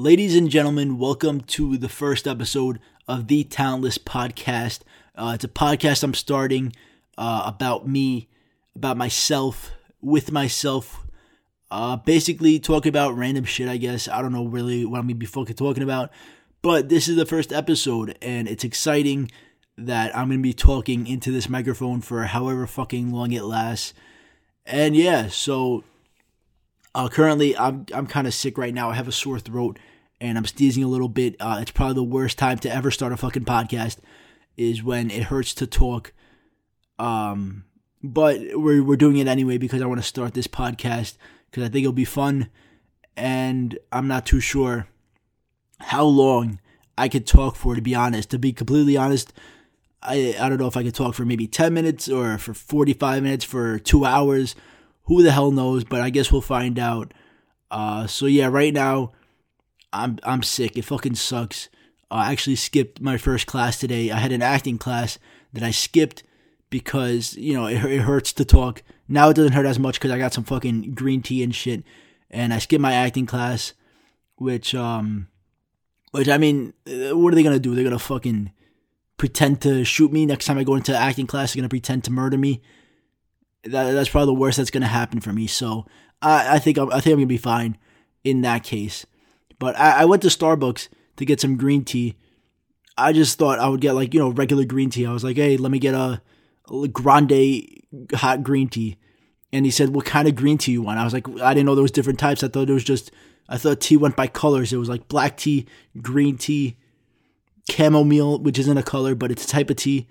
Ladies and gentlemen, welcome to the first episode of the Talentless Podcast. Uh, it's a podcast I'm starting uh, about me, about myself, with myself. Uh, basically, talking about random shit, I guess. I don't know really what I'm going to be fucking talking about. But this is the first episode, and it's exciting that I'm going to be talking into this microphone for however fucking long it lasts. And yeah, so uh, currently I'm I'm kind of sick right now. I have a sore throat and I'm sneezing a little bit. Uh, it's probably the worst time to ever start a fucking podcast is when it hurts to talk. Um, but we're we're doing it anyway because I want to start this podcast because I think it'll be fun, and I'm not too sure how long I could talk for. To be honest, to be completely honest, I I don't know if I could talk for maybe 10 minutes or for 45 minutes for 2 hours. Who the hell knows, but I guess we'll find out. Uh so yeah, right now I'm I'm sick. It fucking sucks. Uh, I actually skipped my first class today. I had an acting class that I skipped because, you know, it, it hurts to talk. Now it doesn't hurt as much cuz I got some fucking green tea and shit. And I skipped my acting class which um which I mean, uh, what are they to do? They're to fucking pretend to shoot me next time I go into acting class. They're gonna pretend to murder me. That, that's probably the worst that's gonna happen for me. So I, I think I'm, I think I'm gonna be fine in that case. But I, I went to Starbucks to get some green tea. I just thought I would get like you know regular green tea. I was like, hey, let me get a, a grande hot green tea. And he said, what kind of green tea you want? I was like, I didn't know there was different types. I thought it was just I thought tea went by colors. It was like black tea, green tea, chamomile, which isn't a color, but it's a type of tea.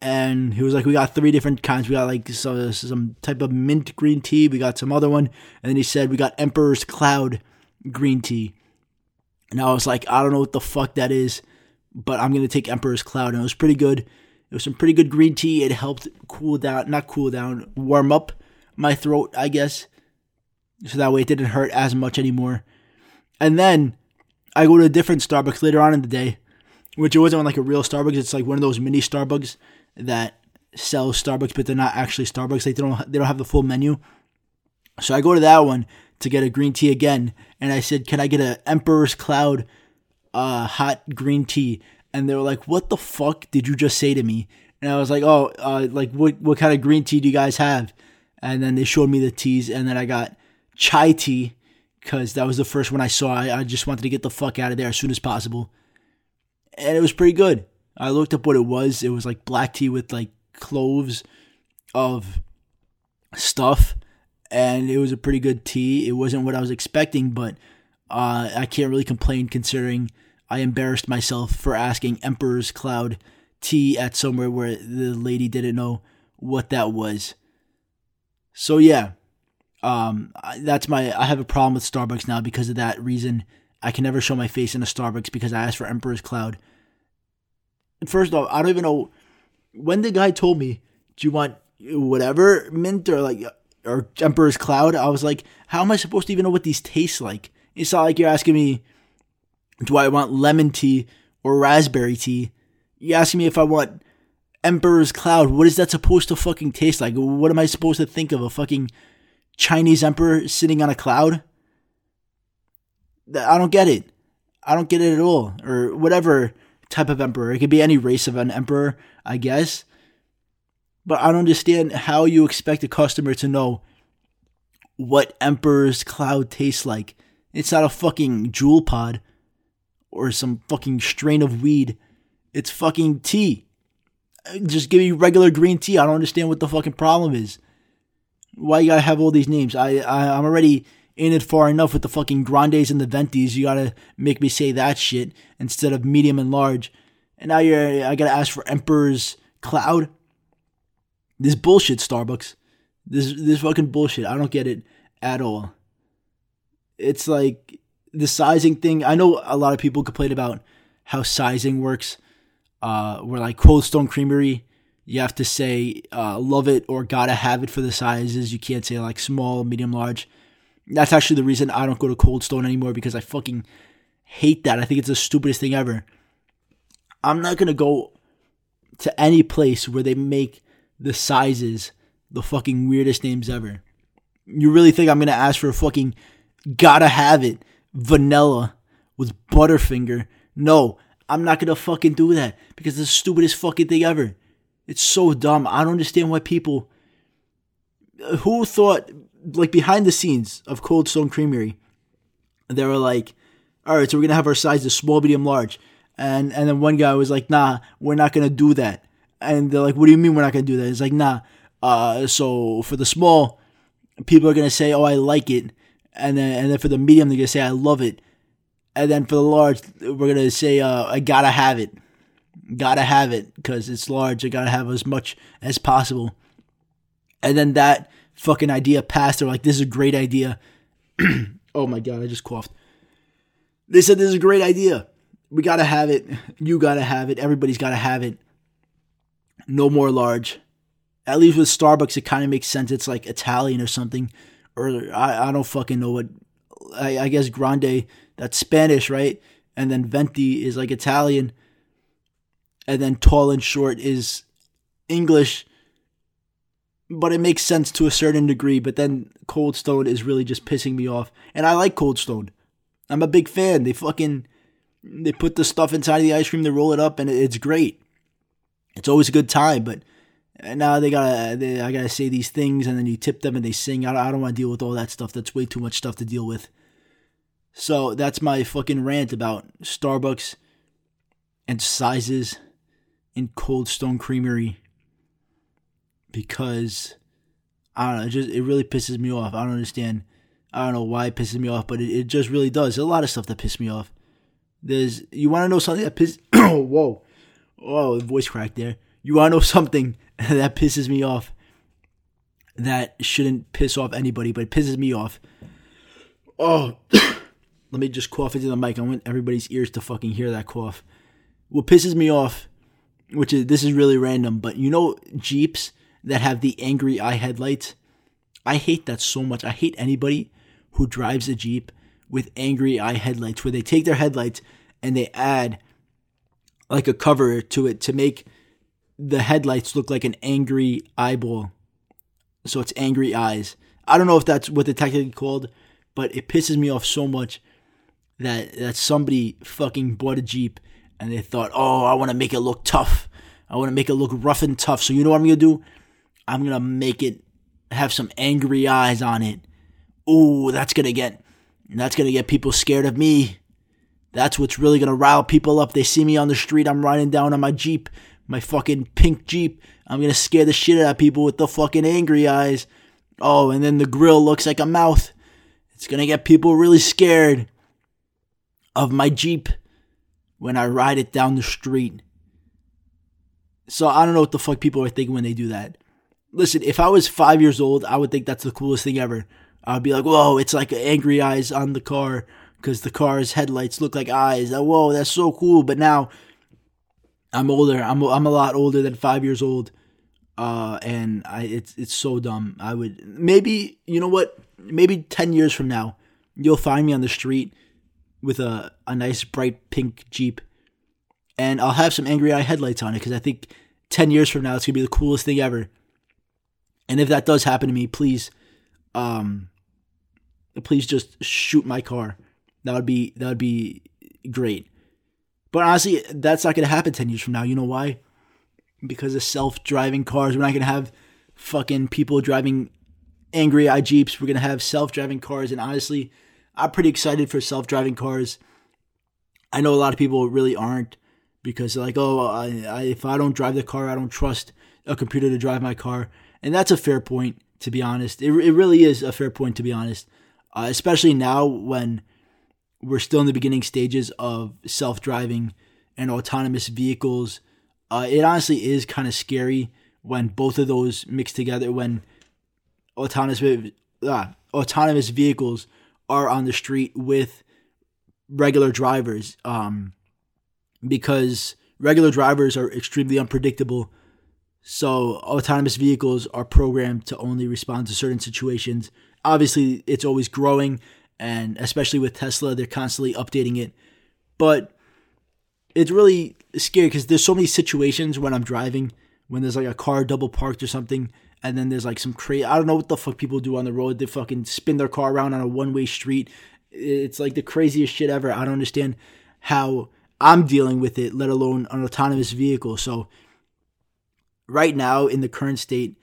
And he was like, we got three different kinds. We got like so, uh, some type of mint green tea. We got some other one. And then he said, we got Emperor's Cloud green tea. And I was like, I don't know what the fuck that is, but I'm to take Emperor's Cloud. And it was pretty good. It was some pretty good green tea. It helped cool down, not cool down, warm up my throat, I guess. So that way it didn't hurt as much anymore. And then I go to a different Starbucks later on in the day which it wasn't like a real Starbucks. It's like one of those mini Starbucks that sells Starbucks, but they're not actually Starbucks. Like they don't they don't have the full menu. So I go to that one to get a green tea again, and I said, "Can I get a Emperor's Cloud, uh, hot green tea?" And they were like, "What the fuck did you just say to me?" And I was like, "Oh, uh, like what what kind of green tea do you guys have?" And then they showed me the teas, and then I got chai tea because that was the first one I saw. I, I just wanted to get the fuck out of there as soon as possible and it was pretty good. I looked up what it was. It was like black tea with like cloves of stuff, and it was a pretty good tea. It wasn't what I was expecting, but uh, I can't really complain considering I embarrassed myself for asking Emperor's Cloud tea at somewhere where the lady didn't know what that was. So yeah, um, that's my. I have a problem with Starbucks now because of that reason. I can never show my face in a Starbucks because I asked for Emperor's Cloud. First off, I don't even know when the guy told me, "Do you want whatever mint or like or Emperor's Cloud?" I was like, "How am I supposed to even know what these taste like?" It's not like you're asking me, "Do I want lemon tea or raspberry tea?" You're asking me if I want Emperor's Cloud. What is that supposed to fucking taste like? What am I supposed to think of? A fucking Chinese emperor sitting on a cloud? I don't get it. I don't get it at all. Or whatever type of emperor. It could be any race of an emperor, I guess. But I don't understand how you expect a customer to know what Emperor's Cloud tastes like. It's not a fucking Juul pod or some fucking strain of weed. It's fucking tea. Just give me regular green tea. I don't understand what the fucking problem is. Why you gotta have all these names? I, I I'm already in it far enough with the fucking grandes and the ventis. You gotta make me say that shit instead of medium and large. And now you're I gotta ask for Emperor's Cloud. This bullshit, Starbucks. This this fucking bullshit. I don't get it at all. It's like the sizing thing. I know a lot of people complain about how sizing works. Uh, where like Cold Stone Creamery, you have to say uh, love it or gotta have it for the sizes. You can't say like small, medium, large. That's actually the reason I don't go to Cold Stone anymore because I fucking hate that. I think it's the stupidest thing ever. I'm not gonna go to any place where they make the sizes the fucking weirdest names ever. You really think I'm gonna ask for a fucking gotta have it vanilla with Butterfinger. No, I'm not gonna fucking do that because it's the stupidest fucking thing ever. It's so dumb. I don't understand why people who thought like behind the scenes of Cold Stone Creamery, they were like, all right, so we're gonna have our sizes small, medium, large, and and then one guy was like, nah, we're not gonna do that, and they're like, what do you mean we're not gonna do that? It's like, nah, uh, so for the small, people are gonna say, oh, I like it, and then and then for the medium, they're gonna say, I love it, and then for the large, we're gonna say, uh, I gotta have it, gotta have it because it's large. I gotta have as much as possible, and then that fucking idea passed. They're like, this is a great idea. oh my god, I just coughed. They said this is a great idea. We gotta have it. You gotta have it. Everybody's gotta have it. No more large. At least with Starbucks, it kind of makes sense. It's like Italian or something, or I, I don't fucking know what. I, I guess grande that's Spanish, right? And then venti is like Italian, and then tall and short is English. But it makes sense to a certain degree. But then Cold Stone is really just pissing me off, and I like Cold Stone. I'm a big fan. They fucking they put the stuff inside of the ice cream, they roll it up, and it's great. It's always a good time, but now they gotta they, I gotta say these things, and then you tip them and they sing. I don't, I don't want to deal with all that stuff. That's way too much stuff to deal with. So that's my fucking rant about Starbucks and sizes in Cold Stone Creamery because I don't know, it just it really pisses me off. I don't understand I don't know why it pisses me off, but it, it just really does. There's a lot of stuff that pisses me off. There's you want to know something that pisses. Oh, whoa, oh, whoa, voice crack there. You want to know something that pisses me off? That shouldn't piss off anybody, but it pisses me off. Oh, let me just cough into the mic. I want everybody's ears to fucking hear that cough. What pisses me off, which is this is really random, but you know Jeeps that have the angry eye headlights. I hate that so much. I hate anybody who drives a Jeep with angry eye headlights, where they take their headlights and they add like a cover to it to make the headlights look like an angry eyeball. So it's angry eyes. I don't know if that's what they're technically called, but it pisses me off so much that that somebody fucking bought a Jeep and they thought, oh, I want to make it look tough. I want to make it look rough and tough. So you know what I'm gonna do? I'm gonna make it have some angry eyes on it ooh, that's gonna get that's gonna get people scared of me. That's what's really gonna rile people up. They see me on the street, I'm riding down on my Jeep, my fucking pink Jeep. I'm gonna scare the shit out of people with the fucking angry eyes. Oh, and then the grill looks like a mouth. It's gonna get people really scared of my Jeep when I ride it down the street. So I don't know what the fuck people are thinking when they do that. Listen, if I was five years old, I would think that's the coolest thing ever. I'd be like, whoa, it's like angry eyes on the car because the car's headlights look like eyes. Whoa, that's so cool. But now I'm older. I'm I'm a lot older than five years old, uh, and I it's it's so dumb. I would maybe you know what? Maybe ten years from now, you'll find me on the street with a a nice bright pink Jeep, and I'll have some angry eye headlights on it because I think ten years from now it's gonna be the coolest thing ever. And if that does happen to me, please um, please just shoot my car. That would be that would be great. But honestly, that's not gonna happen ten years from now. You know why? Because of self-driving cars. We're not gonna have fucking people driving angry eye jeeps. We're gonna have self-driving cars. And honestly, I'm pretty excited for self-driving cars. I know a lot of people really aren't because they're like, oh, I, I, if I don't drive the car, I don't trust a computer to drive my car. And that's a fair point to be honest. It, it really is a fair point, to be honest. Uh, especially now when we're still in the beginning stages of self driving and autonomous vehicles. Uh, it honestly is kind of scary when both of those mix together, when autonomous, uh, autonomous vehicles are on the street with regular drivers. Um, because regular drivers are extremely unpredictable so autonomous vehicles are programmed to only respond to certain situations. Obviously, it's always growing, and especially with Tesla, they're constantly updating it. But it's really scary because there's so many situations when I'm driving when there's like a car double parked or something, and then there's like some crazy. I don't know what the fuck people do on the road. They fucking spin their car around on a one way street, It's like the craziest shit ever. I don't understand how I'm dealing with it, let alone an autonomous vehicle. So, right now, in the current state,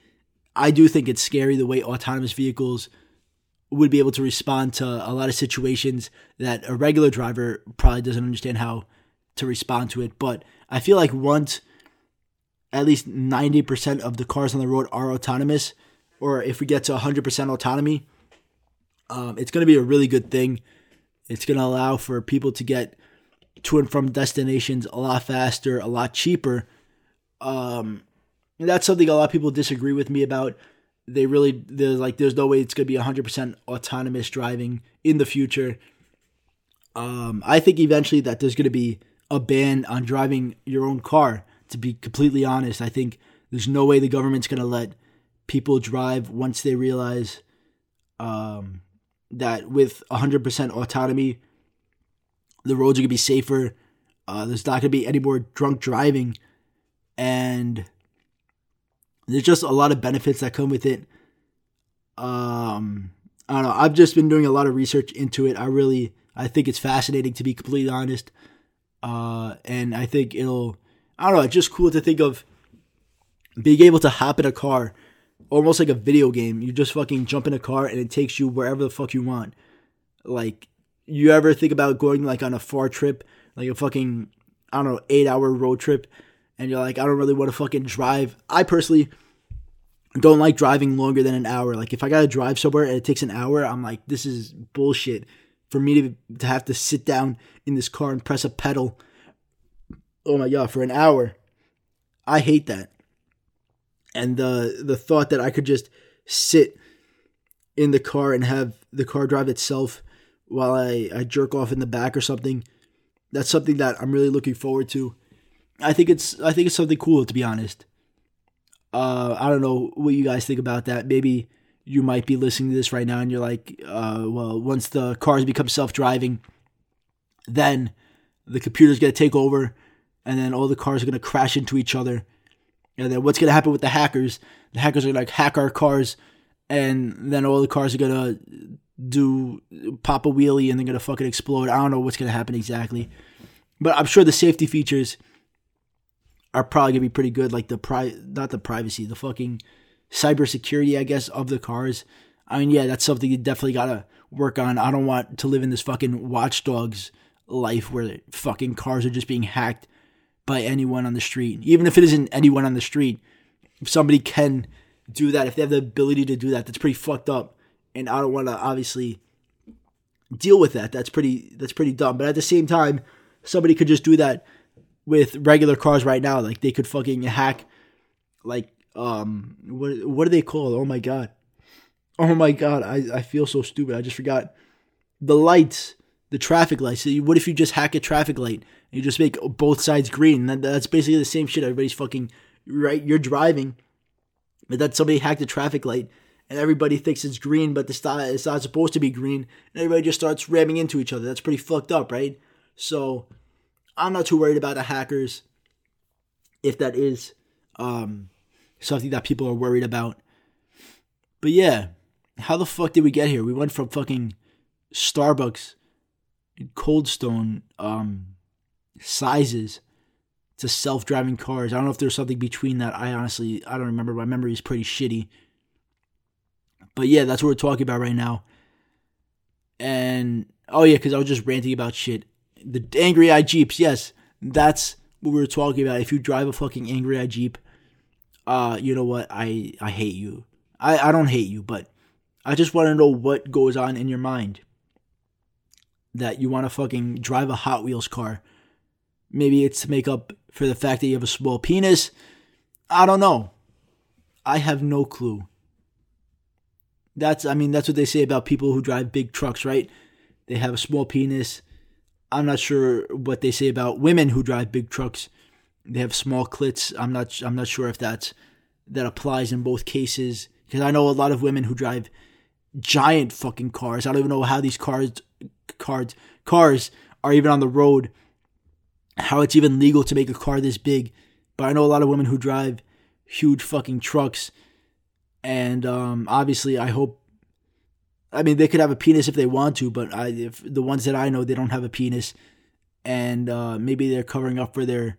I do think it's scary the way autonomous vehicles would be able to respond to a lot of situations that a regular driver probably doesn't understand how to respond to it. But I feel like once at least 90% of the cars on the road are autonomous, or if we get to 100% autonomy, um, it's going to be a really good thing. It's going to allow for people to get to and from destinations a lot faster, a lot cheaper. Um, that's something a lot of people disagree with me about. They really, there's like, there's no way it's going to be 100% autonomous driving in the future. Um, I think eventually that there's going to be a ban on driving your own car. To be completely honest, I think there's no way the government's going to let people drive once they realize um, that with 100% autonomy, the roads are going to be safer. Uh, there's not going to be any more drunk driving. And there's just a lot of benefits that come with it. Um, I don't know. I've just been doing a lot of research into it. I really, I think it's fascinating to be completely honest. Uh, and I think it'll, I don't know, it's just cool to think of being able to hop in a car, almost like a video game. You just fucking jump in a car and it takes you wherever the fuck you want. Like, you ever think about going like on a far trip, like a fucking, I don't know, eight hour road trip, and you're like, I don't really want to fucking drive. I personally don't like driving longer than an hour. Like, if I gotta drive somewhere and it takes an hour, I'm like, this is bullshit for me to, to have to sit down in this car and press a pedal. Oh my god, for an hour. I hate that. And the the thought that I could just sit in the car and have the car drive itself while I, I jerk off in the back or something. That's something that I'm really looking forward to. I think it's I think it's something cool to be honest. Uh, I don't know what you guys think about that. Maybe you might be listening to this right now and you're like, uh, well, once the cars become self driving, then the computer's to take over and then all the cars are to crash into each other. And then what's to happen with the hackers? The hackers are to like hack our cars and then all the cars are to do pop a wheelie and they're to fucking explode. I don't know what's to happen exactly. But I'm sure the safety features are probably to be pretty good. Like the pri, not the privacy, the fucking cybersecurity, I guess, of the cars. I mean, yeah, that's something you definitely gotta work on. I don't want to live in this fucking watchdogs life where fucking cars are just being hacked by anyone on the street. Even if it isn't anyone on the street, if somebody can do that, if they have the ability to do that, that's pretty fucked up. And I don't want to obviously deal with that. That's pretty that's pretty dumb. But at the same time, somebody could just do that with regular cars right now. Like they could fucking hack like um what what are they called? Oh my god. Oh my god, I, I feel so stupid. I just forgot. The lights, the traffic lights. So what if you just hack a traffic light and you just make both sides green? That, that's basically the same shit. Everybody's fucking right. You're driving, but that somebody hacked a traffic light and everybody thinks it's green, but it's not, it's not supposed to be green. And everybody just starts ramming into each other. That's pretty fucked up, right? So I'm not too worried about the hackers if that is um, something that people are worried about. But yeah, how the fuck did we get here? We went from fucking Starbucks, Cold Stone um, sizes to self-driving cars. I don't know if there's something between that. I honestly I don't remember. My memory is pretty shitty. But yeah, that's what we're talking about right now. And oh yeah, because I was just ranting about shit. The angry eye jeeps. Yes, that's what we were talking about. If you drive a fucking angry eye jeep, uh, you know what? I I hate you. I I don't hate you, but I just want to know what goes on in your mind. That you want to fucking drive a Hot Wheels car. Maybe it's to make up for the fact that you have a small penis. I don't know. I have no clue. That's I mean that's what they say about people who drive big trucks, right? They have a small penis. I'm not sure what they say about women who drive big trucks they have small clits. I'm not I'm not sure if that's that applies in both cases because I know a lot of women who drive giant fucking cars. I don't even know how these cars cars cars are even on the road. How it's even legal to make a car this big. But I know a lot of women who drive huge fucking trucks. And um, obviously I hope I mean, they could have a penis if they want to, but I, if the ones that I know, they don't have a penis, and uh, maybe they're covering up for their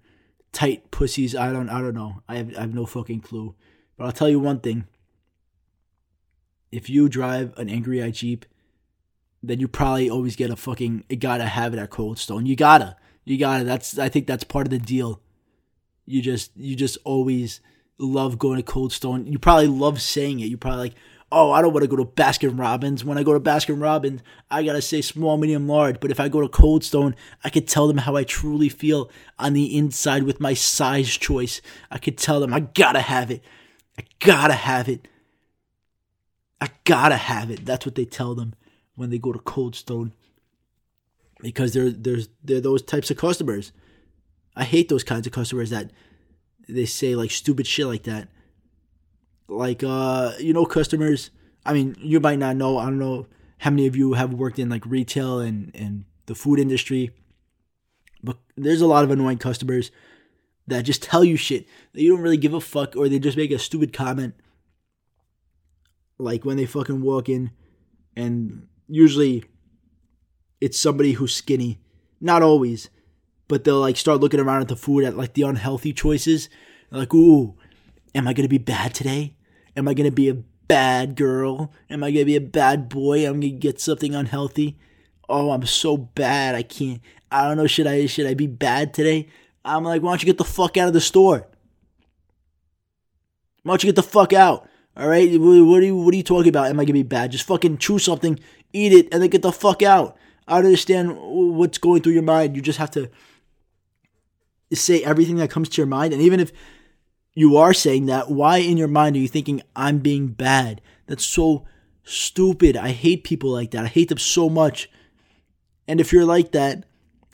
tight pussies. I don't, I don't know. I have, I have no fucking clue. But I'll tell you one thing: if you drive an angry eye Jeep, then you probably always get a fucking. You gotta have it at Cold Stone. You gotta, you gotta. That's, I think that's part of the deal. You just, you just always love going to Cold Stone. You probably love saying it. You probably like oh, I don't want to go to Baskin Robbins. When I go to Baskin Robbins, I gotta say small, medium, large. But if I go to Cold Stone, I could tell them how I truly feel on the inside with my size choice. I could tell them I gotta have it. I gotta have it. I gotta have it. That's what they tell them when they go to Cold Stone. Because they're there's they're those types of customers. I hate those kinds of customers that they say like stupid shit like that like uh you know customers i mean you might not know i don't know how many of you have worked in like retail and and the food industry but there's a lot of annoying customers that just tell you shit that you don't really give a fuck or they just make a stupid comment. Like when they fucking walk in and usually it's somebody who's skinny not always but they'll like start looking around at the food at like the unhealthy choices. Like ooh am i gonna be bad today Am I going to be a bad girl? Am I going to be a bad boy? I'm going to get something unhealthy. Oh, I'm so bad. I can't. I don't know. Should I should I be bad today? I'm like, why don't you get the fuck out of the store? Why don't you get the fuck out? All right. What are you What are you talking about? Am I gonna be bad? Just fucking chew something, eat it, and then get the fuck out. I don't understand what's going through your mind. You just have to say everything that comes to your mind, and even if you are saying that, why in your mind are you thinking I'm being bad? That's so stupid. I hate people like that. I hate them so much. And if you're like that,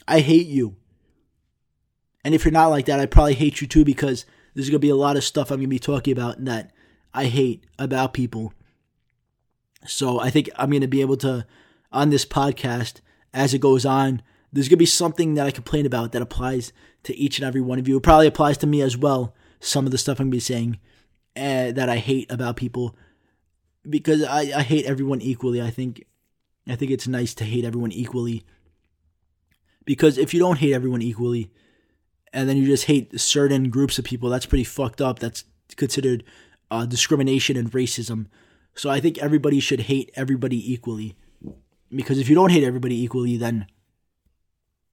I hate you. And if you're not like that, I probably hate you too because there's going to be a lot of stuff I'm going to be talking about that I hate about people. So I think I'm going to be able to, on this podcast, as it goes on, there's going to be something that I complain about that applies to each and every one of you. It probably applies to me as well some of the stuff I'm gonna be saying uh, that I hate about people because I, I hate everyone equally. I think I think it's nice to hate everyone equally because if you don't hate everyone equally and then you just hate certain groups of people, that's pretty fucked up. That's considered uh, discrimination and racism. So I think everybody should hate everybody equally because if you don't hate everybody equally, then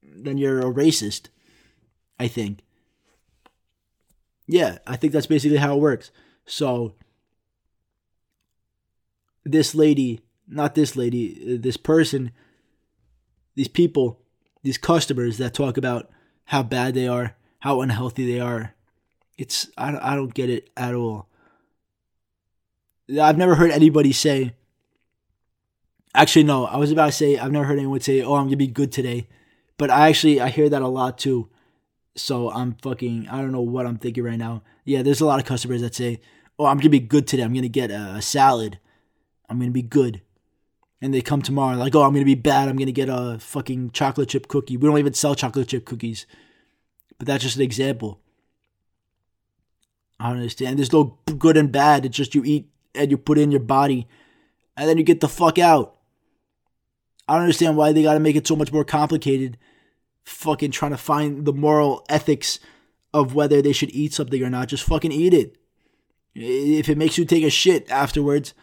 then you're a racist. I think. Yeah, I think that's basically how it works. So this lady, not this lady, uh, this person, these people, these customers that talk about how bad they are, how unhealthy they are. It's I I don't get it at all. I've never heard anybody say Actually no, I was about to say I've never heard anyone say, "Oh, I'm going to be good today." But I actually I hear that a lot too. So I'm fucking, I don't know what I'm thinking right now. Yeah, there's a lot of customers that say, oh, I'm going to be good today. I'm going to get a, salad. I'm going to be good. And they come tomorrow like, oh, I'm going to be bad. I'm going to get a fucking chocolate chip cookie. We don't even sell chocolate chip cookies. But that's just an example. I don't understand. There's no good and bad. It's just you eat and you put it in your body and then you get the fuck out. I don't understand why they got to make it so much more complicated fucking trying to find the moral ethics of whether they should eat something or not. Just fucking eat it. If it makes you take a shit afterwards,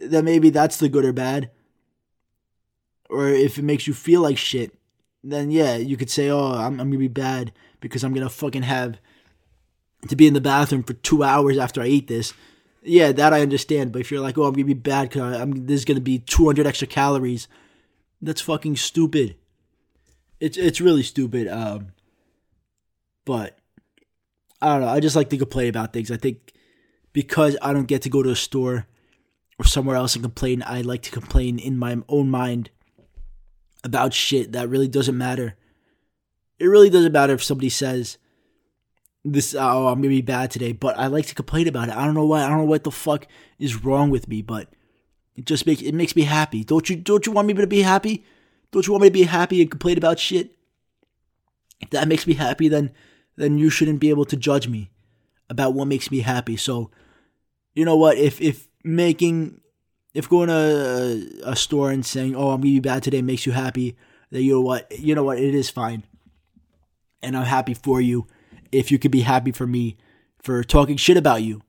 then maybe that's the good or bad. Or if it makes you feel like shit, then yeah, you could say, oh, I'm, I'm gonna be bad because I'm gonna fucking have to be in the bathroom for two hours after I eat this. Yeah, that I understand. But if you're like, oh, I'm gonna be bad because I'm there's gonna be 200 extra calories, that's fucking stupid it's it's really stupid. Um, but I don't know. I just like to complain about things. I think because I don't get to go to a store or somewhere else and complain, I like to complain in my own mind about shit that really doesn't matter. It really doesn't matter if somebody says this oh I'm gonna be bad today, but I like to complain about it. I don't know why. I don't know what the fuck is wrong with me, but it just makes it makes me happy. Don't you don't you want me to be happy? Don't you want me to be happy and complain about shit? If that makes me happy, then then you shouldn't be able to judge me about what makes me happy. So, you know what? If if making if going to a, a store and saying, "Oh, I'm gonna be bad today," makes you happy, then you know what? You know what? It is fine, and I'm happy for you. If you could be happy for me for talking shit about you,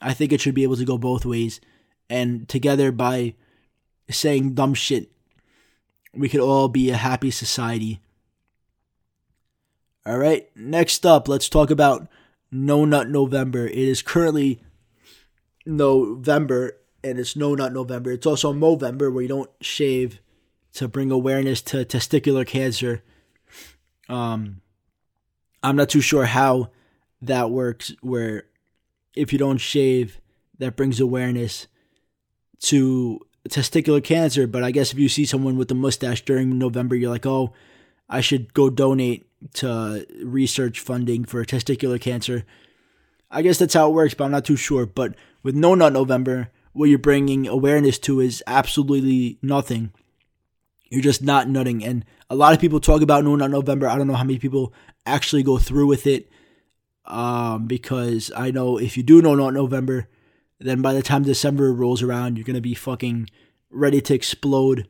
I think it should be able to go both ways, and together by saying dumb shit, we could all be a happy society. All right, next up, let's talk about No Nut November. It is currently November and it's No Nut November. It's also Movember where you don't shave to bring awareness to testicular cancer. Um, I'm not too sure how that works. Where if you don't shave, that brings awareness to testicular cancer. But I guess if you see someone with a mustache during November, you're like, oh, I should go donate to research funding for testicular cancer. I guess that's how it works, but I'm not too sure. But with No Nut November, what you're bringing awareness to is absolutely nothing. You're just not nutting. And a lot of people talk about No Nut November. I don't know how many people actually go through with it. Um, because I know if you do No Nut November, then by the time December rolls around, you're gonna be fucking ready to explode.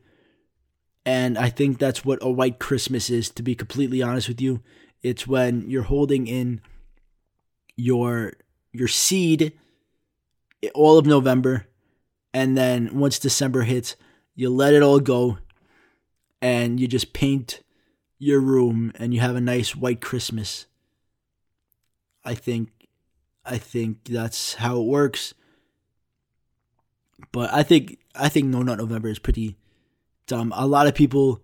And I think that's what a white Christmas is, to be completely honest with you. It's when you're holding in your your seed all of November and then once December hits, you let it all go and you just paint your room and you have a nice white Christmas. I think I think that's how it works. But I think I think No Nut November is pretty dumb. A lot of people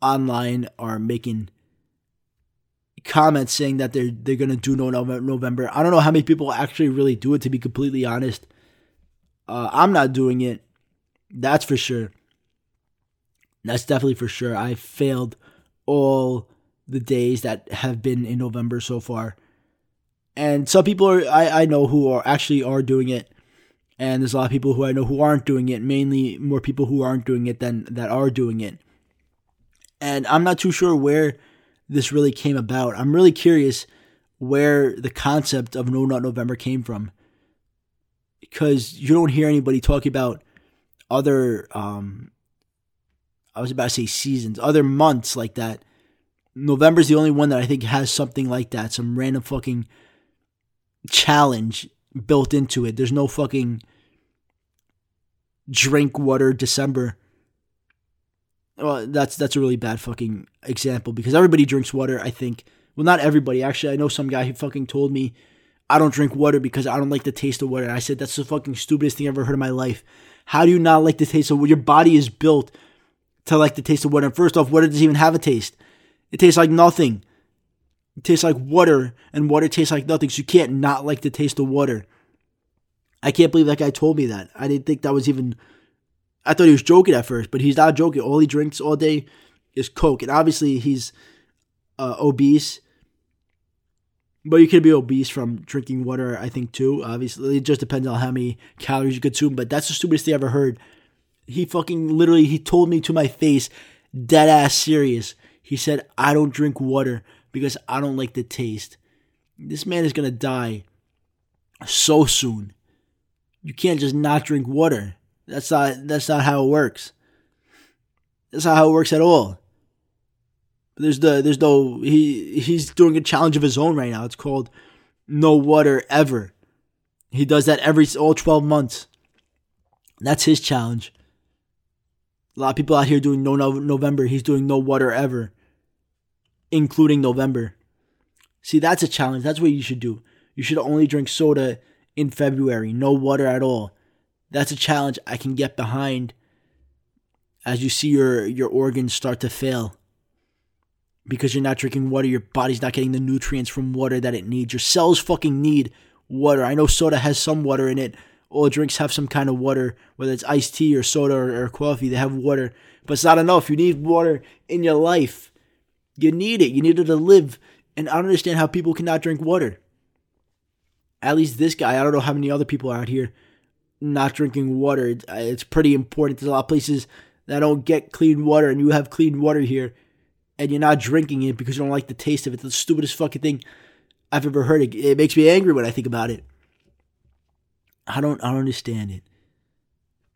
online are making comments saying that they're they're gonna do No November. I don't know how many people actually really do it. To be completely honest, uh, I'm not doing it. That's for sure. That's definitely for sure. I failed all the days that have been in November so far. And some people are I, I know who are actually are doing it. And there's a lot of people who I know who aren't doing it, mainly more people who aren't doing it than that are doing it. And I'm not too sure where this really came about. I'm really curious where the concept of No Nut November came from because you don't hear anybody talking about other um I was about to say seasons, other months like that. November's the only one that I think has something like that, some random fucking challenge built into it. There's no fucking drink water December. Well, that's that's a really bad fucking example because everybody drinks water, I think. Well, not everybody. Actually, I know some guy who fucking told me I don't drink water because I don't like the taste of water. And I said, that's the fucking stupidest thing I've ever heard in my life. How do you not like the taste of water? Your body is built to like the taste of water. And first off, water doesn't even have a taste. It tastes like nothing. Tastes like water, and water tastes like nothing. So you can't not like the taste of water. I can't believe that guy told me that. I didn't think that was even. I thought he was joking at first, but he's not joking. All he drinks all day is Coke. And obviously, he's uh, obese but you can be obese from drinking water, I think, too. Obviously, it just depends on how many calories you consume. But that's the stupidest thing I ever heard. He fucking literally, he told me to my face, dead ass serious. He said, I don't drink water because I don't like the taste. This man is gonna die so soon. You can't just not drink water. That's not that's not how it works. That's not how it works at all. There's the there's no he he's doing a challenge of his own right now. It's called No Water Ever. He does that every all 12 months. That's his challenge. A lot of people out here doing no, no November. He's doing no water ever, including November. See, that's a challenge. That's what you should do. You should only drink soda in February, no water at all. That's a challenge I can get behind as you see your your organs start to fail because you're not drinking water, your body's not getting the nutrients from water that it needs. Your cells fucking need water. I know soda has some water in it. All drinks have some kind of water, whether it's iced tea or soda or, or coffee, they have water. But it's not enough. You need water in your life. You need it. You need it to live. And I don't understand how people cannot drink water. At least this guy, I don't know how many other people out here not drinking water. Uh, it's pretty important. There's a lot of places that don't get clean water, and you have clean water here and you're not drinking it because you don't like the taste of it. It's the stupidest fucking thing I've ever heard. It, it makes me angry when I think about it. I don't I don't understand it.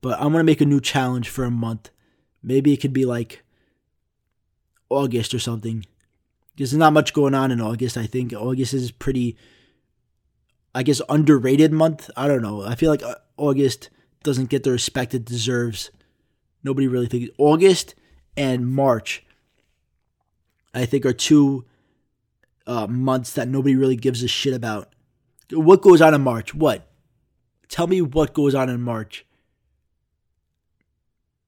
But I'm gonna make a new challenge for a month. Maybe it could be like August or something. Because there's not much going on in August. I think August is pretty, I guess, underrated month. I don't know. I feel like uh, August doesn't get the respect it deserves. Nobody really thinks August and March. I think are two uh, months that nobody really gives a shit about. What goes on in March? What? Tell me what goes on in March.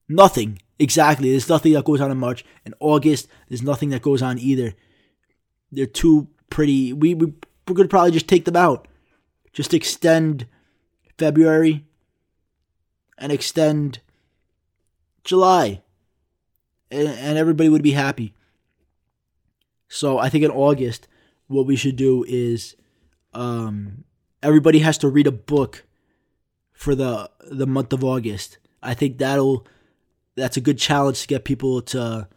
Nothing. Exactly. There's nothing that goes on in March. In August, there's nothing that goes on either. They're too pretty. We, we we're gonna probably just take them out. Just extend February and extend July, and, and everybody would be happy. So I think in August, what we should do is, um, everybody has to read a book for the the month of August. I think that'll that's a good challenge to get people to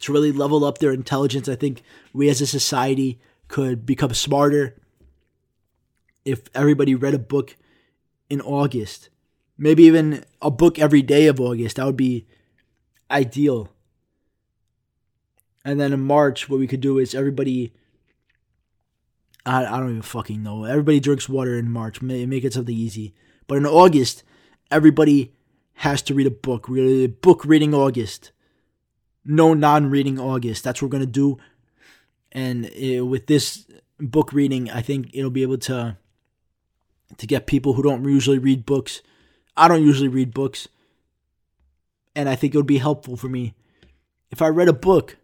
to really level up their intelligence. I think we as a society could become smarter if everybody read a book in August. Maybe even a book every day of August. That would be ideal. And then in March, what we could do is everybody. I, I don't even fucking know. Everybody drinks water in March. Make it something easy. But in August, everybody has to read a book. We're gonna do book reading August. No non-reading August. That's what we're gonna do. And uh, with this book reading, I think it'll be able to to get people who don't usually read books. I don't usually read books, and I think it would be helpful for me if I read a book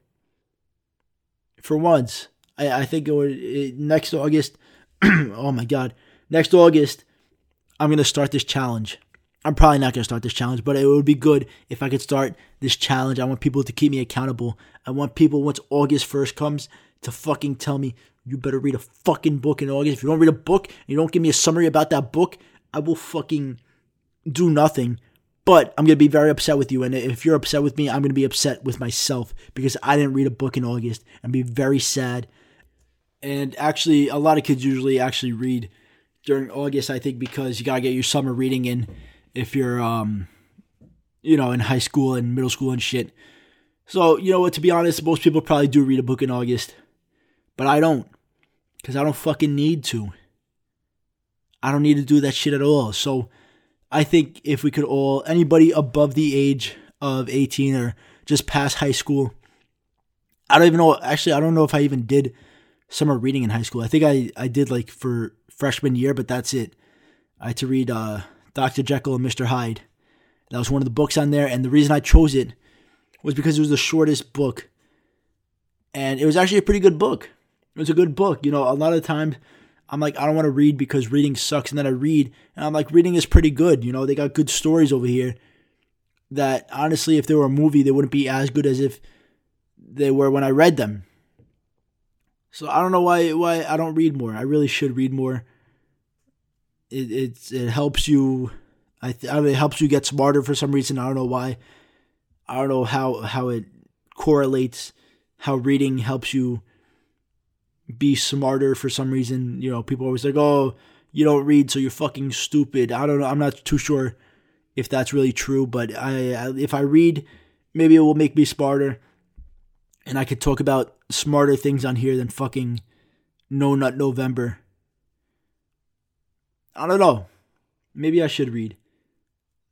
for once. I, I think it would it, next August. oh my god, next August, I'm gonna start this challenge. I'm probably not going to start this challenge, but it would be good if I could start this challenge. I want people to keep me accountable. I want people, once August 1st comes, to fucking tell me, you better read a fucking book in August. If you don't read a book and you don't give me a summary about that book, I will fucking do nothing. But I'm going to be very upset with you. And if you're upset with me, I'm going to be upset with myself because I didn't read a book in August and be very sad. And actually, a lot of kids usually actually read during August, I think, because you got to get your summer reading in if you're um you know in high school and middle school and shit. So, you know what, to be honest, most people probably do read a book in August. But I don't. Cuz I don't fucking need to. I don't need to do that shit at all. So, I think if we could all anybody above the age of 18 or just past high school I don't even know actually I don't know if I even did summer reading in high school. I think I I did like for freshman year, but that's it. I had to read uh Dr. Jekyll and Mr. Hyde. That was one of the books on there, and the reason I chose it was because it was the shortest book. And it was actually a pretty good book. It was a good book. You know, a lot of times I'm like, I don't want to read because reading sucks. And then I read, and I'm like, reading is pretty good. You know, they got good stories over here that honestly, if they were a movie, they wouldn't be as good as if they were when I read them. So I don't know why why I don't read more. I really should read more it it, it helps you. I, th- I mean, it helps you get smarter for some reason. I don't know why. I don't know how how it correlates. How reading helps you be smarter for some reason. You know, people always like, "Oh, you don't read, so you're fucking stupid." I don't know. I'm not too sure if that's really true, but I, I if I read, maybe it will make me smarter, and I could talk about smarter things on here than fucking No Nut November. I don't know. Maybe I should read.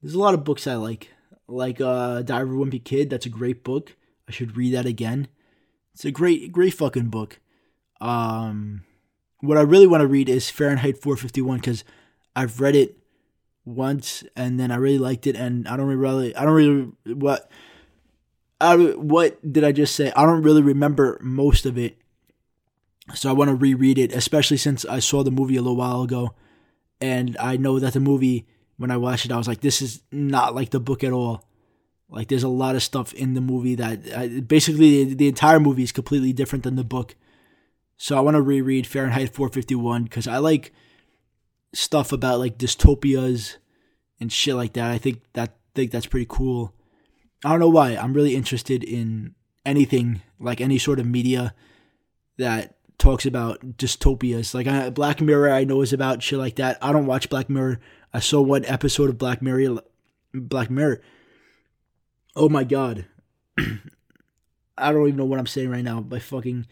There's a lot of books I like. Like uh Diary of a Wimpy Kid, that's a great book. I should read that again. It's a great great fucking book. Um what I really want to read is Fahrenheit 451 cuz I've read it once and then I really liked it and I don't really I don't really what I, what did I just say? I don't really remember most of it. So I want to reread it, especially since I saw the movie a little while ago and I know that the movie when I watched it, I was like, this is not like the book at all. Like, there's a lot of stuff in the movie that uh, basically the, the, entire movie is completely different than the book. So I want to reread Fahrenheit 451 because I like stuff about like dystopias and shit like that. I think that think that's pretty cool. I don't know why. I'm really interested in anything like any sort of media that talks about dystopias. Like I, Black Mirror, I know is about shit like that. I don't watch Black Mirror. I saw one episode of Black Mirror Black Mirror. Oh my god. I don't even know what I'm saying right now. My fucking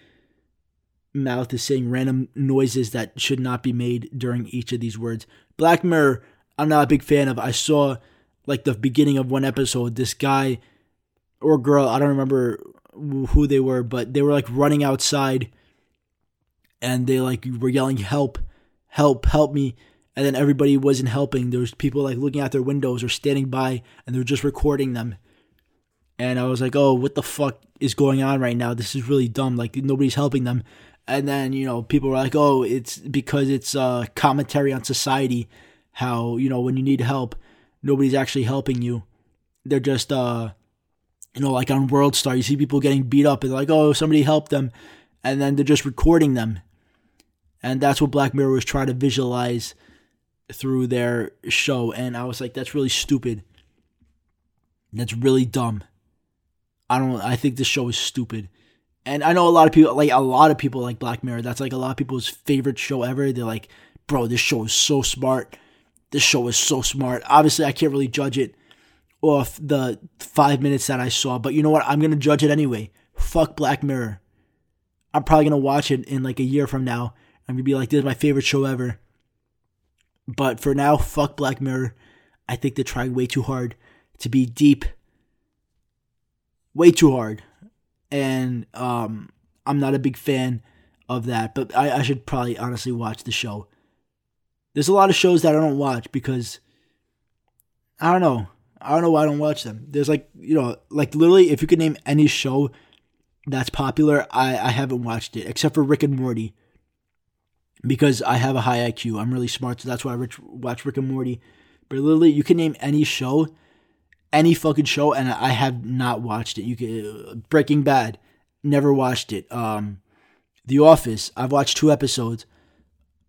mouth is saying random noises that should not be made during each of these words. Black Mirror, I'm not a big fan of. I saw like the beginning of one episode, this guy or girl, I don't remember who they were, but they were like running outside and they like were yelling help, help, help me. And then everybody wasn't helping. There was people like looking out their windows or standing by and they were just recording them. And I was like, "Oh, what the fuck is going on right now? This is really dumb. Like nobody's helping them." And then, you know, people were like, "Oh, it's because it's uh commentary on society how, you know, when you need help, nobody's actually helping you. They're just uh you know, like on World Star, you see people getting beat up and like, oh, somebody help them. And then they're just recording them. And that's what Black Mirror was trying to visualize through their show. And I was like, that's really stupid. That's really dumb. I don't I think this show is stupid. And I know a lot of people like a lot of people like Black Mirror. That's like a lot of people's favorite show ever. They're like, bro, this show is so smart. This show is so smart. Obviously, I can't really judge it off the five minutes that I saw. But you know what? I'm gonna judge it anyway. Fuck Black Mirror. I'm probably gonna watch it in like a year from now. I'm gonna be like, this is my favorite show ever. But for now, fuck Black Mirror. I think they're trying way too hard to be deep. Way too hard. And um, I'm not a big fan of that. But I, I should probably honestly watch the show. There's a lot of shows that I don't watch because I don't know. I don't know why I don't watch them. There's like, you know, like literally, if you could name any show that's popular, I, I haven't watched it except for Rick and Morty because I have a high IQ. I'm really smart, so that's why I watch Rick and Morty. But literally, you can name any show, any fucking show, and I have not watched it. You can Breaking Bad, never watched it. Um, The Office, I've watched two episodes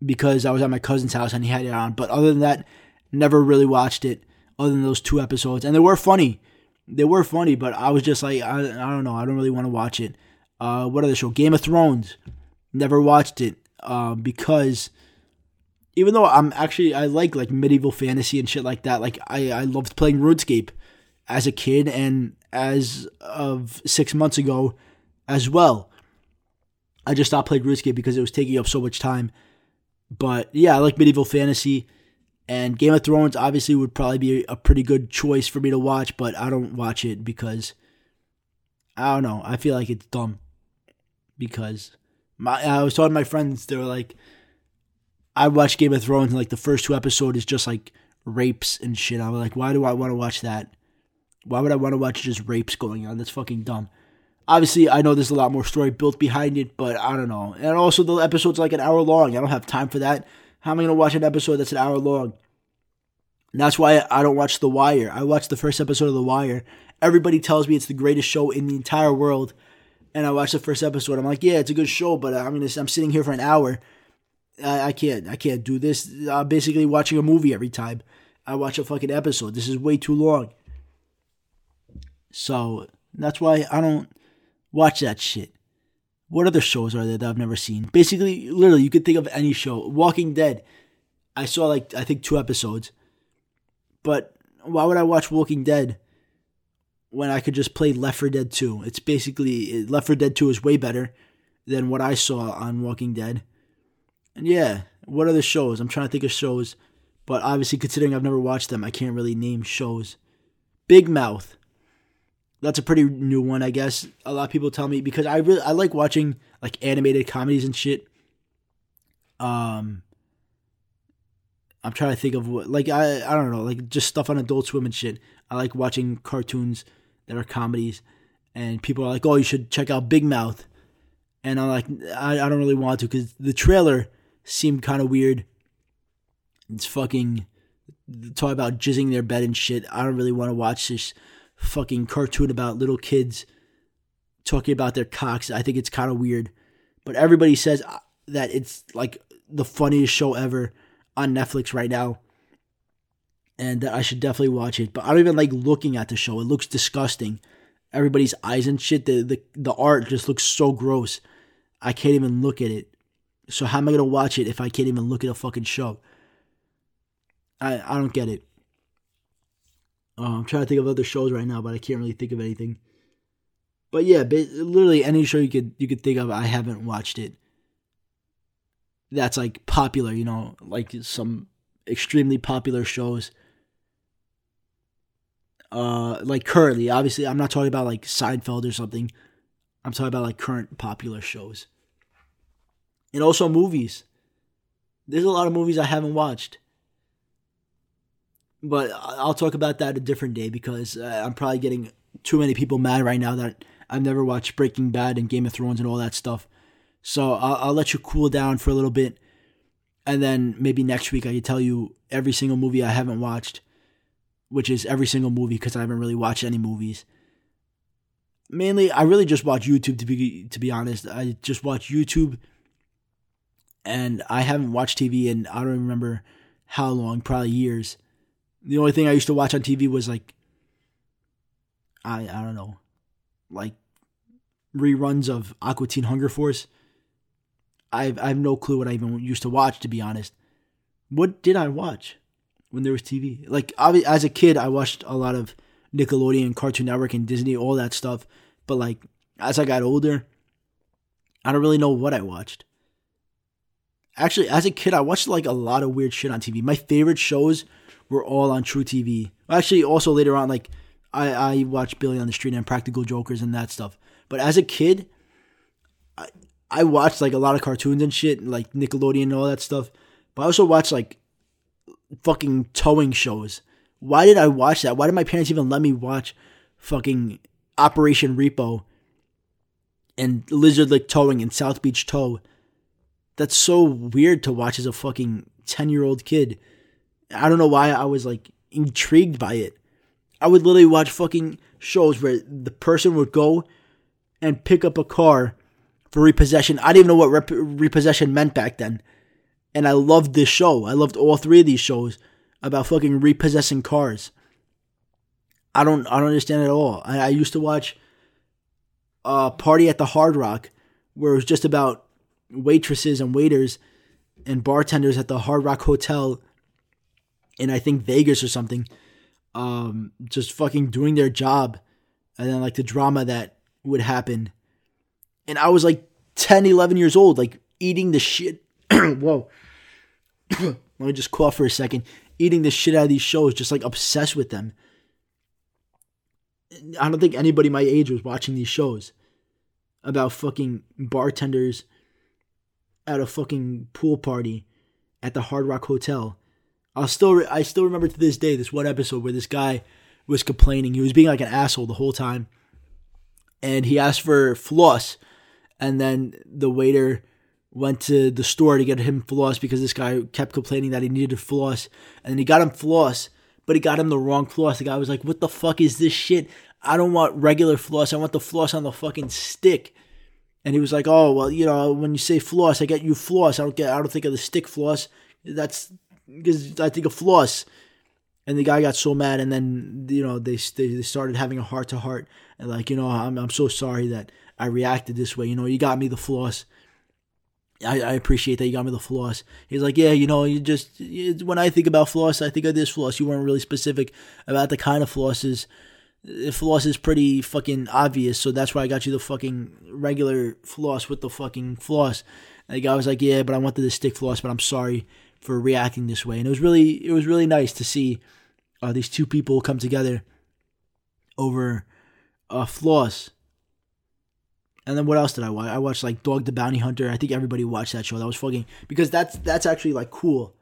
because I was at my cousin's house and he had it on. But other than that, never really watched it other than those two episodes, and they were funny. They were funny, but I was just like, I, I don't know, I don't really want to watch it. Uh, what other show? Game of Thrones. Never watched it uh, because even though I'm actually I like like medieval fantasy and shit like that. Like I I loved playing RuneScape as a kid and as of six months ago as well. I just stopped playing RuneScape because it was taking up so much time. But yeah, I like medieval fantasy. And Game of Thrones obviously would probably be a pretty good choice for me to watch, but I don't watch it because I don't know. I feel like it's dumb. Because my I was talking to my friends, they were like, I watched Game of Thrones and like the first two episodes is just like rapes and shit. I was like, why do I want to watch that? Why would I want to watch just rapes going on? That's fucking dumb. Obviously, I know there's a lot more story built behind it, but I don't know. And also, the episode's like an hour long. I don't have time for that. How am I going to watch an episode that's an hour long? And that's why I don't watch The Wire. I watched the first episode of The Wire. Everybody tells me it's the greatest show in the entire world. And I watched the first episode. I'm like, yeah, it's a good show, but uh, I'm gonna, I'm sitting here for an hour. I, I can't, I can't do this. I'm basically watching a movie every time I watch a fucking episode. This is way too long. So that's why I don't watch that shit. What other shows are there that I've never seen? Basically, literally, you could think of any show. Walking Dead. I saw like I think two episodes. But why would I watch Walking Dead when I could just play Left 4 Dead 2? It's basically Left 4 Dead 2 is way better than what I saw on Walking Dead. And yeah, what other shows? I'm trying to think of shows, but obviously considering I've never watched them, I can't really name shows. Big Mouth that's a pretty new one, I guess. A lot of people tell me because I really I like watching like animated comedies and shit. Um, I'm trying to think of what like I I don't know like just stuff on Adult Swim and shit. I like watching cartoons that are comedies, and people are like, "Oh, you should check out Big Mouth," and I'm like, I, I don't really want to because the trailer seemed kind of weird. It's fucking talk about jizzing their bed and shit. I don't really want to watch this fucking cartoon about little kids talking about their cocks. I think it's kind of weird. But everybody says uh, that it's like the funniest show ever on Netflix right now. And that I should definitely watch it. But I don't even like looking at the show. It looks disgusting. Everybody's eyes and shit. The the, the art just looks so gross. I can't even look at it. So how am I gonna watch it if I can't even look at a fucking show? I I don't get it. Uh, I'm trying to think of other shows right now, but I can't really think of anything. But yeah, literally any show you could you could think of, I haven't watched it. That's like popular, you know, like some extremely popular shows. Uh, like currently, obviously, I'm not talking about like Seinfeld or something. I'm talking about like current popular shows. And also movies. There's a lot of movies I haven't watched. But I'll talk about that a different day because uh, I'm probably getting too many people mad right now that I've never watched Breaking Bad and Game of Thrones and all that stuff. So I'll, I'll let you cool down for a little bit. And then maybe next week I can tell you every single movie I haven't watched, which is every single movie because I haven't really watched any movies. Mainly, I really just watch YouTube to be to be honest. I just watch YouTube, and I haven't watched TV in I don't remember how long, probably years. The only thing I used to watch on TV was like I I don't know, like reruns of Aqua Teen Hunger Force. I've I have no clue what I even used to watch to be honest. What did I watch when there was TV? Like as a kid, I watched a lot of Nickelodeon, Cartoon Network, and Disney, all that stuff. But like as I got older, I don't really know what I watched. Actually, as a kid, I watched like a lot of weird shit on TV. My favorite shows were all on truTV. Actually, also later on, like I I watched Billy on the Street and Practical Jokers and that stuff. But as a kid, I I watched like a lot of cartoons and shit, like Nickelodeon and all that stuff. But I also watched like fucking towing shows. Why did I watch that? Why did my parents even let me watch fucking Operation Repo and Lizard Lick Towing and South Beach Tow? That's so weird to watch as a fucking 10 year old kid. I don't know why I was like intrigued by it. I would literally watch fucking shows where the person would go and pick up a car for repossession. I didn't even know what rep- repossession meant back then. And I loved this show. I loved all three of these shows about fucking repossessing cars. I don't I don't understand it at all. I, I used to watch a party at the Hard Rock where it was just about waitresses and waiters and bartenders at the Hard Rock Hotel in I think Vegas or something, um, just fucking doing their job, and then like the drama that would happen, and I was like 10, 11 years old, like eating the shit. Whoa, let me just cough for a second. Eating the shit out of these shows, just like obsessed with them. I don't think anybody my age was watching these shows about fucking bartenders at a fucking pool party at the Hard Rock Hotel I'll still re- I still remember to this day this one episode where this guy was complaining. He was being like an asshole the whole time, and he asked for floss, and then the waiter went to the store to get him floss because this guy kept complaining that he needed floss, and then he got him floss, but he got him the wrong floss. The guy was like, "What the fuck is this shit? I don't want regular floss. I want the floss on the fucking stick." And he was like, "Oh well, you know, when you say floss, I get you floss. I don't get. I don't think of the stick floss. That's because I think of floss. And the guy got so mad, and then you know they they, started having a heart to heart, and like you know I'm I'm so sorry that I reacted this way. You know you got me the floss. I, I appreciate that you got me the floss. He's like, yeah, you know, you just when I think about floss, I think of this floss. You weren't really specific about the kind of flosses. The Floss is pretty fucking obvious, so that's why I got you the fucking regular floss with the fucking floss. And the guy was like, yeah, but I wanted the stick floss, but I'm sorry for reacting this way. And it was really it was really nice to see uh, these two people come together over uh, floss. And then what else did I watch? I watched like Dog the Bounty Hunter. I think everybody watched that show. That was fucking because that's that's actually like cool.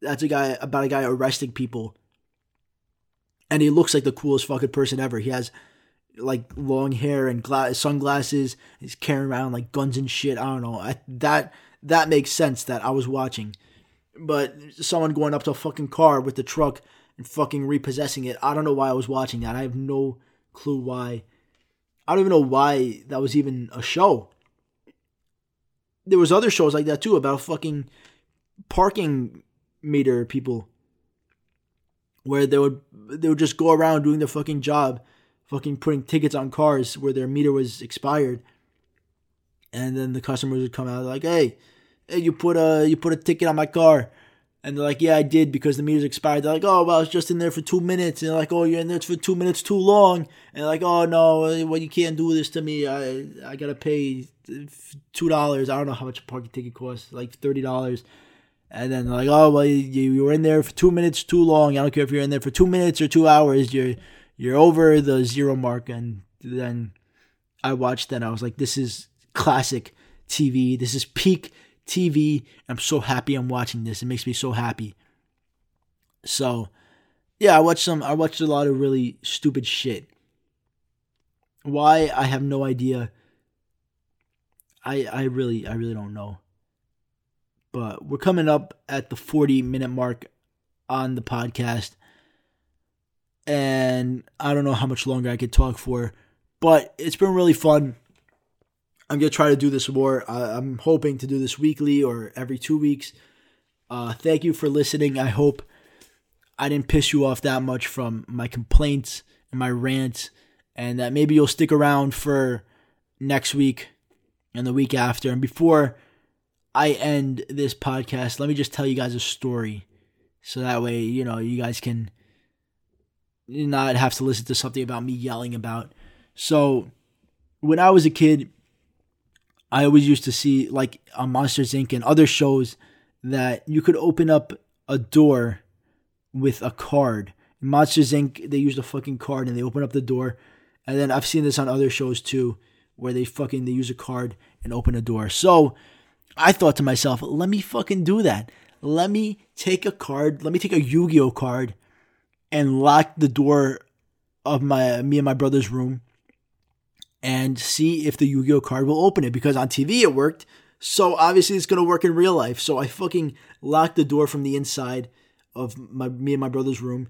That's a guy about a guy arresting people. And he looks like the coolest fucking person ever. He has like long hair and gla- sunglasses. He's carrying around like guns and shit. I don't know. I, that that makes sense that I was watching but someone going up to a fucking car with the truck and fucking repossessing it. I don't know why I was watching that. I have no clue why. I don't even know why that was even a show. There was other shows like that too about fucking parking meter people where they would they would just go around doing their fucking job, fucking putting tickets on cars where their meter was expired. And then the customers would come out like, "Hey, hey, you put a you put a ticket on my car. And they're like, yeah, I did because the meter's expired. They're like, oh, well, I was just in there for two minutes. And they're like, oh, you're in there for two minutes too long. And they're like, oh, no, well, you can't do this to me. I I got to pay $2. I don't know how much a parking ticket costs, like $30. And then they're like, oh, well, you, you were in there for two minutes too long. I don't care if you're in there for two minutes or two hours. You're, you're over the zero mark. And then I watched that and I was like, this is classic TV. This is peak TV. I'm so happy I'm watching this. It makes me so happy. So, yeah, I watched some. I watched a lot of really stupid shit. Why I have no idea. I I really I really don't know. But we're coming up at the 40 minute mark on the podcast. And I don't know how much longer I could talk for, but it's been really fun. I'm gonna try to do this more. I, am hoping to do this weekly or every two weeks. Uh, thank you for listening. I hope I didn't piss you off that much from my complaints and my rants, and that maybe you'll stick around for next week and the week after. And before I end this podcast, let me just tell you guys a story, so that way you know you guys can not have to listen to something about me yelling about. So when I was a kid I always used to see like on Monsters Inc. and other shows that you could open up a door with a card. In Monsters Inc. they used a fucking card and they open up the door. And then I've seen this on other shows too, where they fucking they use a card and open a door. So I thought to myself, let me fucking do that. Let me take a card, let me take a Yu-Gi-Oh card and lock the door of my me and my brother's room and see if the Yu Gi Oh card will open it because on TV it worked. So obviously it's gonna work in real life. So I fucking locked the door from the inside of my me and my brother's room,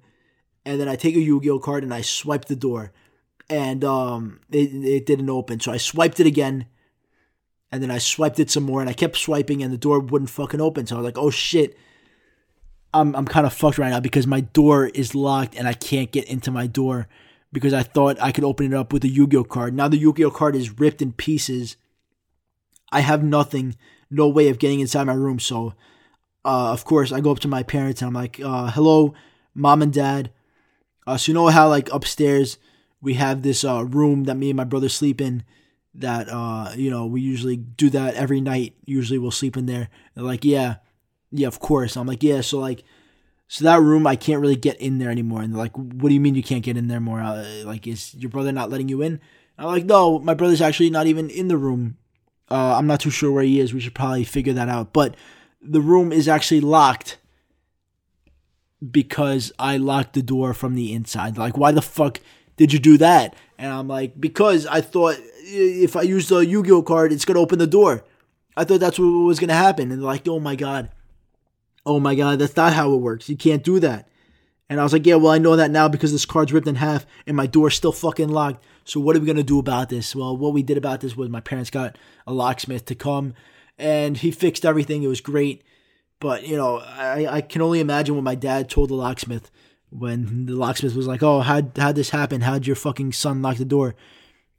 and then I take a Yu Gi Oh card and I swipe the door, and um it it didn't open. So I swiped it again, and then I swiped it some more, and I kept swiping, and the door wouldn't fucking open. So I was like, oh shit. I'm I'm kind of fucked right now because my door is locked and I can't get into my door because I thought I could open it up with a Yu-Gi-Oh card. Now the Yu-Gi-Oh card is ripped in pieces. I have nothing, no way of getting inside my room. So, uh, of course, I go up to my parents and I'm like, uh, "Hello, mom and dad." Uh, so you know how like upstairs we have this uh, room that me and my brother sleep in. That uh, you know we usually do that every night. Usually we'll sleep in there. They're like, "Yeah, yeah, of course." I'm like, "Yeah." So like so that room, I can't really get in there anymore. And they're like, what do you mean you can't get in there more? Uh, like, is your brother not letting you in? I'm like, no, my brother's actually not even in the room. Uh, I'm not too sure where he is. We should probably figure that out. But the room is actually locked because I locked the door from the inside. Like, why the fuck did you do that? And I'm like, because I thought if I use the Yu Gi Oh card, it's to open the door. I thought that's what was to happen. And they're like, oh my God oh my god, that's not how it works. You can't do that. And I was like, yeah, well, I know that now because this card's ripped in half and my door's still fucking locked. So what are we gonna do about this? Well, what we did about this was my parents got a locksmith to come and he fixed everything. It was great. But, you know, I, I can only imagine what my dad told the locksmith when the locksmith was like, Oh, how'd, how'd this happen? How'd your fucking son lock the door?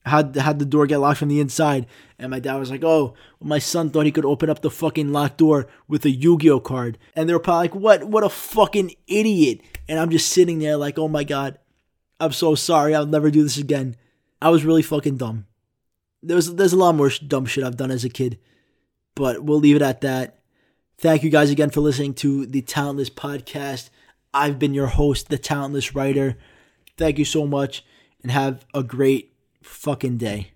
How'd, how'd the door get locked from the inside? And my dad was like, oh, my son thought he could open up the fucking locked door with a Yu-Gi-Oh card. And they were probably like, what? What a fucking idiot. And I'm just sitting there like, oh my God, I'm so sorry. I'll never do this again. I was really fucking dumb. There's, there's a lot more dumb shit I've done as a kid. But we'll leave it at that. Thank you guys again for listening to the Talentless Podcast. I've been your host, the Talentless Writer. Thank you so much and have a great fucking day.